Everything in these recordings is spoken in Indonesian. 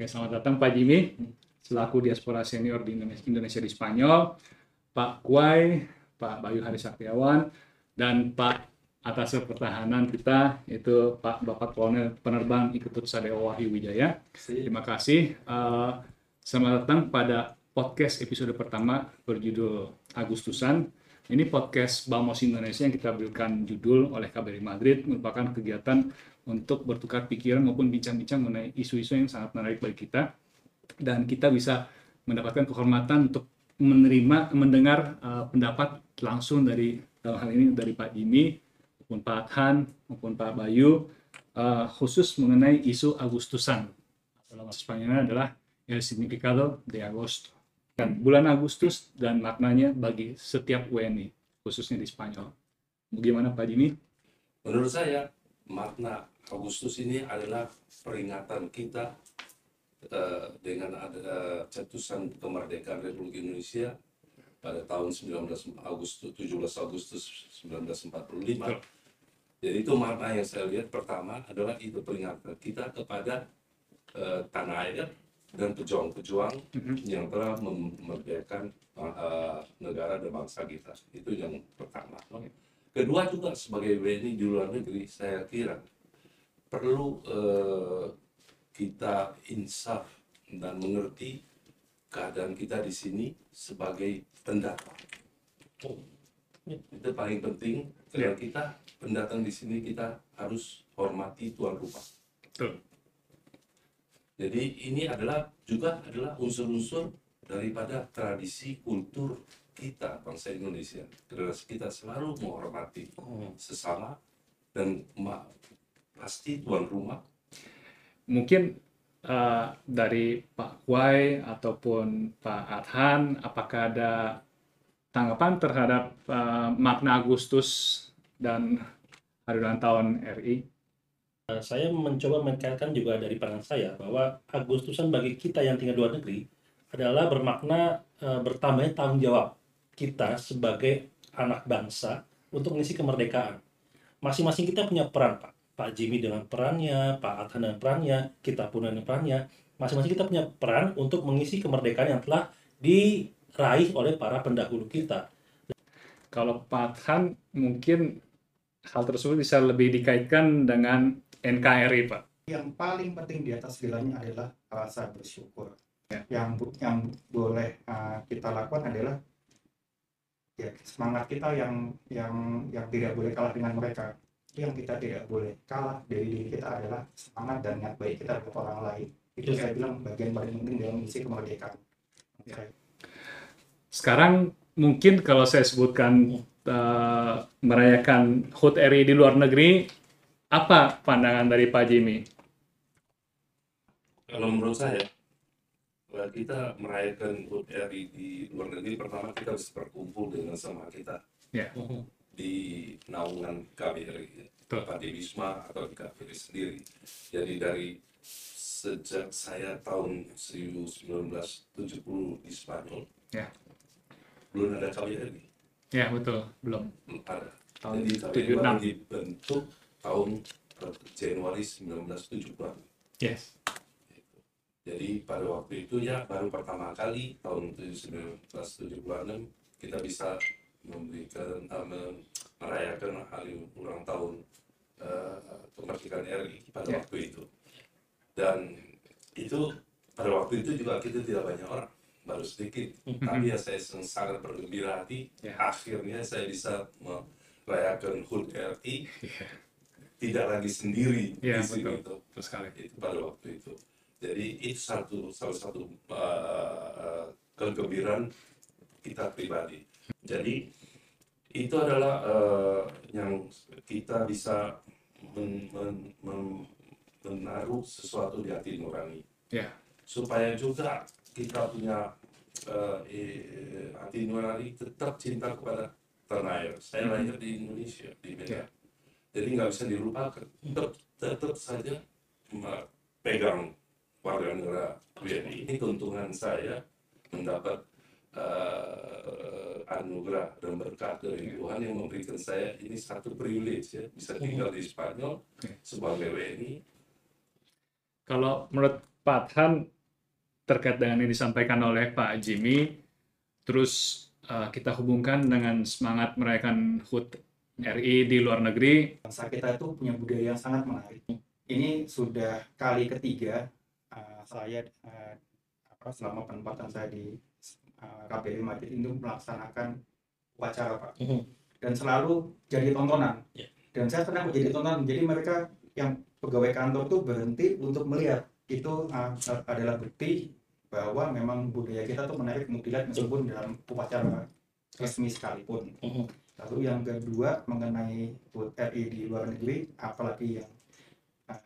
Oke, selamat datang Pak Jimmy, selaku diaspora senior di Indonesia, Indonesia di Spanyol, Pak Kuai, Pak Bayu Hari Saktiawan, dan Pak atas pertahanan kita itu Pak Bapak Kolonel Penerbang Iketut Sadeo Wahyu Wijaya. Terima kasih. Uh, selamat datang pada podcast episode pertama berjudul Agustusan. Ini podcast Bamos Indonesia yang kita berikan judul oleh KBRI Madrid merupakan kegiatan untuk bertukar pikiran maupun bincang-bincang mengenai isu-isu yang sangat menarik bagi kita. Dan kita bisa mendapatkan kehormatan untuk menerima mendengar uh, pendapat langsung dari dalam hal ini dari Pak Jimmy maupun Pak Han maupun Pak Bayu uh, khusus mengenai isu Agustusan. Dalam bahasa Spanyolnya adalah el significado de agosto bulan Agustus dan maknanya bagi setiap WNI khususnya di Spanyol. Bagaimana Pak Jimmy? Menurut saya makna Agustus ini adalah peringatan kita uh, dengan ada cetusan kemerdekaan Republik Indonesia pada tahun 19 Agustus 17 Agustus 1945. Jadi itu makna yang saya lihat pertama adalah itu peringatan kita kepada uh, tanah air dan pejuang-pejuang mm-hmm. yang telah memerdekakan uh, negara dan bangsa kita. Itu yang pertama. Kedua juga sebagai WNI di luar negeri, saya kira perlu uh, kita insaf dan mengerti keadaan kita di sini sebagai pendatang. Oh. Itu paling penting karena yeah. kita pendatang di sini kita harus hormati tuan rumah. Betul. Jadi ini adalah juga adalah unsur-unsur daripada tradisi kultur kita bangsa Indonesia. Karena kita selalu menghormati oh. sesama dan pasti tuan rumah. Mungkin uh, dari Pak Kuai ataupun Pak Adhan, apakah ada tanggapan terhadap uh, makna Agustus dan hari ulang tahun RI? Eh, saya mencoba mengkaitkan juga dari pandangan saya bahwa Agustusan bagi kita yang tinggal di luar negeri adalah bermakna uh, bertambahnya tanggung jawab kita sebagai anak bangsa untuk mengisi kemerdekaan. Masing-masing kita punya peran, Pak. Pak Jimmy dengan perannya, Pak Athan dengan perannya, kita pun dengan perannya. Masing-masing kita punya peran untuk mengisi kemerdekaan yang telah diraih oleh para pendahulu kita. Kalau Pak Athan mungkin hal tersebut bisa lebih dikaitkan dengan NKRI, Pak. Yang paling penting di atas segalanya adalah rasa bersyukur. Ya. Yang yang boleh uh, kita lakukan adalah ya semangat kita yang yang yang tidak boleh kalah dengan mereka yang kita tidak boleh kalah dari diri kita adalah semangat dan niat baik kita ke orang lain itu saya bilang bagian paling penting dalam misi kemerdekaan okay. sekarang mungkin kalau saya sebutkan uh, merayakan HUT RI di luar negeri apa pandangan dari Pak Jimmy? Kalau menurut saya kita merayakan HUT RI di luar negeri pertama kita harus berkumpul dengan sama kita yeah di naungan KBRI Bapak di Wisma atau di KBRI sendiri. Jadi dari sejak saya tahun 1970 di Spanyol, ya. belum ada KBRI. Ya betul, belum. Belum ada. Tahun Jadi KBRI dibentuk tahun Januari 1976. Yes. Jadi pada waktu itu ya baru pertama kali tahun 1976 kita bisa memberikan uh, merayakan hari ulang tahun uh, kemerdekaan RI pada yeah. waktu itu dan itu pada waktu itu juga kita tidak banyak orang baru sedikit mm-hmm. tapi ya saya sangat bergembira hati yeah. akhirnya saya bisa merayakan HUT RI yeah. Tidak lagi sendiri yeah, di sini itu itu pada waktu itu jadi itu satu salah satu uh, kegembiraan kita pribadi jadi itu adalah uh, yang kita bisa men, men, men, menaruh sesuatu di hati nurani. Yeah. Supaya juga kita punya uh, eh, hati nurani tetap cinta kepada tanah air. Saya mm -hmm. lahir di Indonesia, di Medan. Yeah. Jadi nggak bisa dilupakan. Tetap, tetap saja pegang warga negara WNI. Ini keuntungan saya mendapat uh, anugerah dan berkat dari Tuhan yang memberikan saya ini satu privilege ya bisa tinggal di Spanyol sebagai WNI. Kalau menurut Pak Han terkait dengan yang disampaikan oleh Pak Jimmy, terus uh, kita hubungkan dengan semangat merayakan HUT RI di luar negeri. Bangsa kita itu punya budaya yang sangat menarik. Ini sudah kali ketiga uh, saya uh, apa, selama penempatan saya di uh, KPI Madrid itu melaksanakan upacara Pak. Mhm. Dan selalu jadi tontonan. Yeah. Dan saya pernah menjadi tontonan. Jadi mereka yang pegawai kantor itu berhenti untuk melihat itu uh, adalah bukti bahwa memang budaya kita tuh menarik untuk dilihat meskipun dalam upacara resmi sekalipun. Mhm. Lalu yang kedua mengenai RI di luar negeri, apalagi yang uh,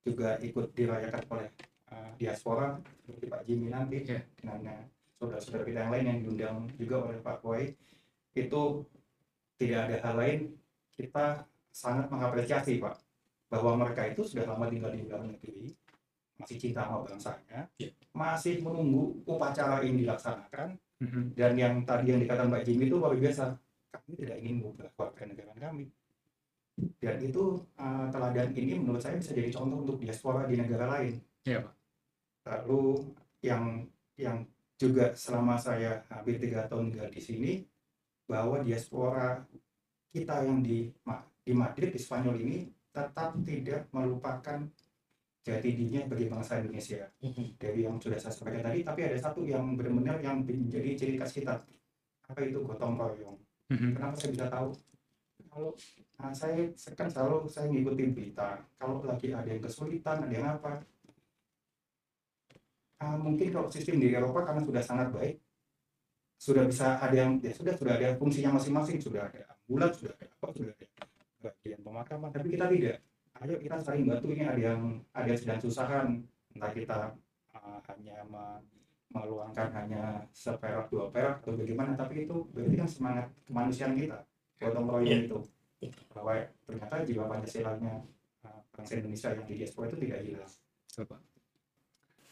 juga ikut dirayakan oleh uh, diaspora seperti Pak Jimmy nanti yeah. dengan uh, saudara-saudara kita yang lain yang diundang juga oleh Pak Koi, itu tidak ada hal lain kita sangat mengapresiasi Pak bahwa mereka itu sudah lama tinggal di luar negeri masih cinta sama bangsanya yeah. masih menunggu upacara ini dilaksanakan mm -hmm. dan yang tadi yang dikatakan Mbak Jimmy itu luar biasa kami tidak ingin mengubah warga negara kami. Dan itu uh, teladan ini menurut saya bisa jadi contoh untuk diaspora di negara lain. Yeah, Pak. lalu yang yang juga selama saya hampir tiga tahun tinggal di sini bahwa diaspora kita yang di di Madrid di Spanyol ini tetap tidak melupakan jati dirinya bagi bangsa Indonesia. Mm-hmm. dari yang sudah saya sampaikan tadi tapi ada satu yang benar-benar yang menjadi ciri khas kita. Apa itu gotong royong mm-hmm. kenapa saya bisa tahu? Kalau nah, saya kan selalu saya ngikutin berita. Kalau lagi ada yang kesulitan ada yang apa uh, mungkin kalau sistem di Eropa karena sudah sangat baik sudah bisa ada yang ya sudah sudah ada fungsinya masing-masing. Sudah ada ambulan sudah ada apa sudah ada bagian pemakaman. Tapi kita tidak. Ayo kita saling bantu. Ini ada yang ada yang sedang susahan entah kita uh, hanya meluangkan hanya seperak dua perak atau bagaimana tapi itu berarti kan semangat kemanusiaan kita gotong royong yeah. itu bahwa ternyata jiwa pancasilanya uh, bangsa Indonesia yang di diaspora itu tidak hilang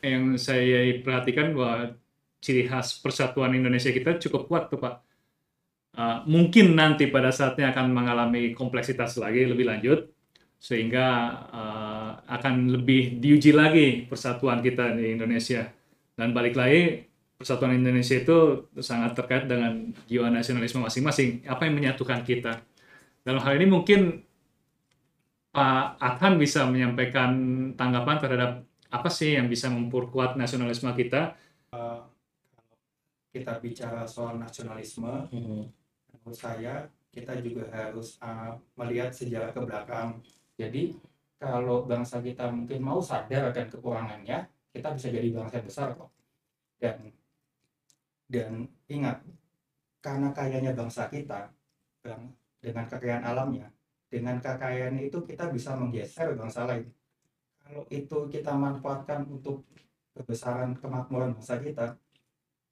yang saya perhatikan bahwa ciri khas persatuan Indonesia kita cukup kuat tuh Pak. Uh, mungkin nanti pada saatnya akan mengalami kompleksitas lagi lebih lanjut sehingga uh, akan lebih diuji lagi persatuan kita di Indonesia dan balik lagi persatuan Indonesia itu sangat terkait dengan jiwa nasionalisme masing-masing apa yang menyatukan kita. Dalam hal ini mungkin Pak Adhan bisa menyampaikan tanggapan terhadap apa sih yang bisa memperkuat nasionalisme kita? Uh, kita bicara soal nasionalisme hmm. menurut saya kita juga harus uh, melihat sejarah ke belakang. Jadi kalau bangsa kita mungkin mau sadar akan kekurangannya, kita bisa jadi bangsa besar kok. Dan dan ingat, karena kayanya bangsa kita, bang, dengan kekayaan alamnya, dengan kekayaan itu kita bisa menggeser bangsa lain. Kalau itu kita manfaatkan untuk kebesaran kemakmuran bangsa kita,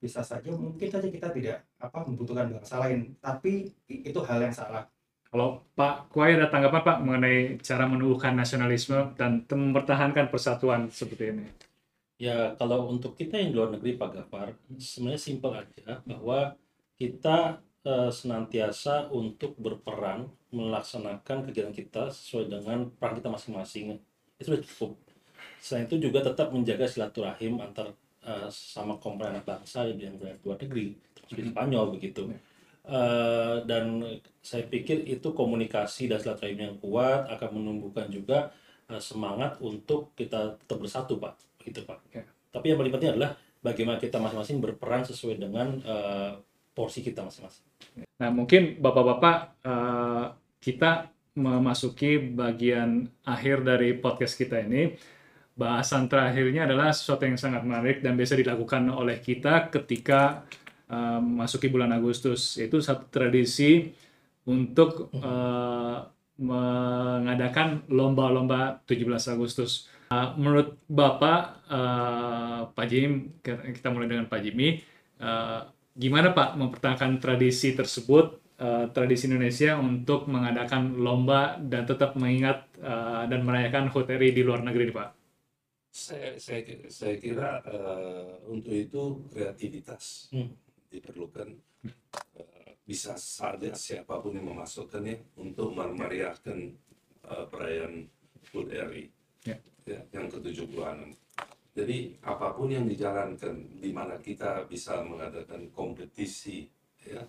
bisa saja mungkin saja kita tidak apa membutuhkan bangsa lain, tapi itu hal yang salah kalau Pak Kuai ada tanggapan Pak mengenai cara menumbuhkan nasionalisme dan mempertahankan persatuan seperti ini? Ya kalau untuk kita yang di luar negeri Pak Gafar, sebenarnya simpel aja bahwa kita eh, senantiasa untuk berperan melaksanakan kegiatan kita sesuai dengan peran kita masing-masing. Itu sudah cukup. Selain itu juga tetap menjaga silaturahim antar eh, sama komponen bangsa yang di luar negeri, termasuk di Spanyol begitu. Ya Uh, dan saya pikir itu komunikasi dan silaturahim yang kuat akan menumbuhkan juga uh, semangat untuk kita tetap bersatu pak gitu pak. Ya. tapi yang paling penting adalah bagaimana kita masing-masing berperan sesuai dengan uh, porsi kita masing-masing. Nah mungkin bapak-bapak uh, kita memasuki bagian akhir dari podcast kita ini. Bahasan terakhirnya adalah sesuatu yang sangat menarik dan biasa dilakukan oleh kita ketika memasuki bulan Agustus. Itu satu tradisi untuk uh, mengadakan lomba-lomba 17 Agustus. Uh, menurut Bapak uh, Pak Jim, kita mulai dengan Pak Jimmy, uh, gimana Pak mempertahankan tradisi tersebut, uh, tradisi Indonesia untuk mengadakan lomba dan tetap mengingat uh, dan merayakan HUT di luar negeri, Pak? Saya, saya, saya kira uh, untuk itu kreativitas. Hmm diperlukan uh, bisa saja siapa pun yang memasukkannya untuk memeriahkan uh, perayaan HUT RI ya. ya, ke-76. Jadi apa pun yang dijalankan di mana kita bisa mengadakan kompetisi ya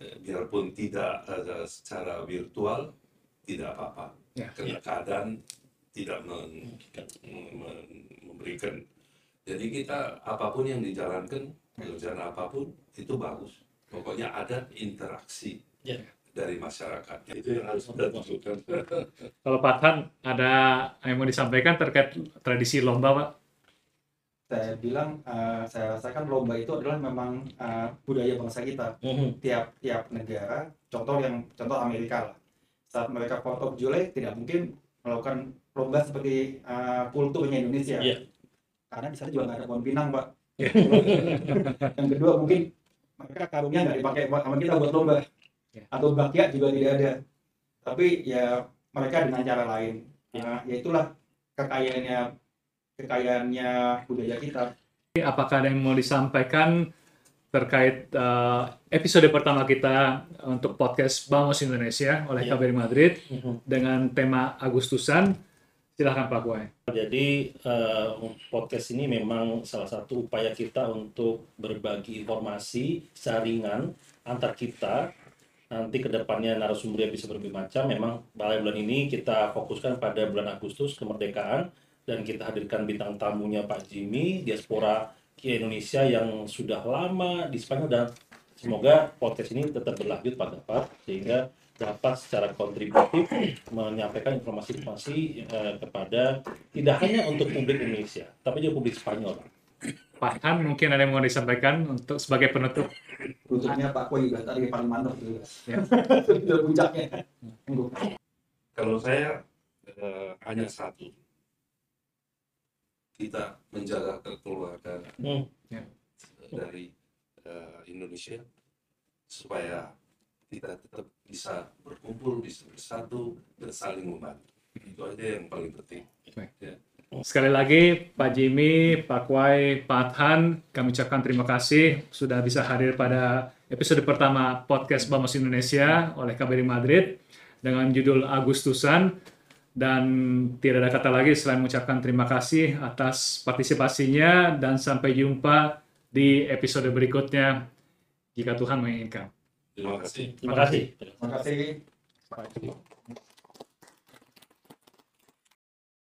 eh, biarpun tidak ada secara virtual tidak apa-apa Ya. karena keadaan tidak men- men- memberikan jadi kita apa pun yang dijalankan pekerjaan apa pun itu bagus pokoknya ada interaksi Ya. Dari masyarakat itu yang harus kita tunjukkan Kalau Pak Han ada yang mau disampaikan terkait tradisi lomba, Pak? saya bilang eh, saya rasakan lomba itu adalah memang eh, budaya bangsa kita Mhm. tiap tiap negara contoh yang contoh Amerika lah saat mereka 4 of July tidak mungkin melakukan lomba seperti uh, kulturnya Indonesia Iya. karena di sana juga nggak ada pohon pinang pak Iya. yang kedua mungkin mereka karungnya nggak dipakai buat sama kita buat lomba Iya. Atau bakya juga tidak ada tapi ya mereka dengan cara lain ya, ya itulah kekayaannya kekayaannya budaya kita Apakah ada yang mau disampaikan terkait eh, episode pertama kita untuk podcast Bamos Indonesia oleh Iya. KBRI Madrid Mhm. dengan tema Agustusan? Silahkan Pak Kuai. Jadi eh, podcast ini memang salah satu upaya kita untuk berbagi informasi saringan antar kita. Nanti ke depannya narasumbernya bisa berbagai macam. Memang balai bulan ini kita fokuskan pada bulan Agustus kemerdekaan dan kita hadirkan bintang tamunya Pak Jimmy diaspora Kia Indonesia yang sudah lama di Spanyol dan semoga podcast ini tetap berlanjut Pak Gafar sehingga dapat secara kontributif menyampaikan informasi-informasi eh, kepada tidak hanya untuk publik Indonesia, tapi juga publik Spanyol. Pak Han mungkin ada yang mau disampaikan untuk sebagai penutup. tutupnya Pak Koi juga tadi paling mantap juga Ya. sudah puncaknya. Kalau saya eh, hanya satu, kita menjaga kekeluargaan Hmm. Ya. dari eh, Indonesia supaya kita tetap bisa berkumpul, bisa bersatu dan saling membantu. Itu aja yang paling penting. Sekali lagi Pak Jimmy, Pak Kuai, Pak Han, kami ucapkan terima kasih sudah bisa hadir pada episode pertama podcast Bamos Indonesia oleh KBRI Madrid dengan judul Agustusan dan tidak ada kata lagi selain mengucapkan terima kasih atas partisipasinya dan sampai jumpa di episode berikutnya jika Tuhan menginginkan. Terima kasih. Terima kasih. terima kasih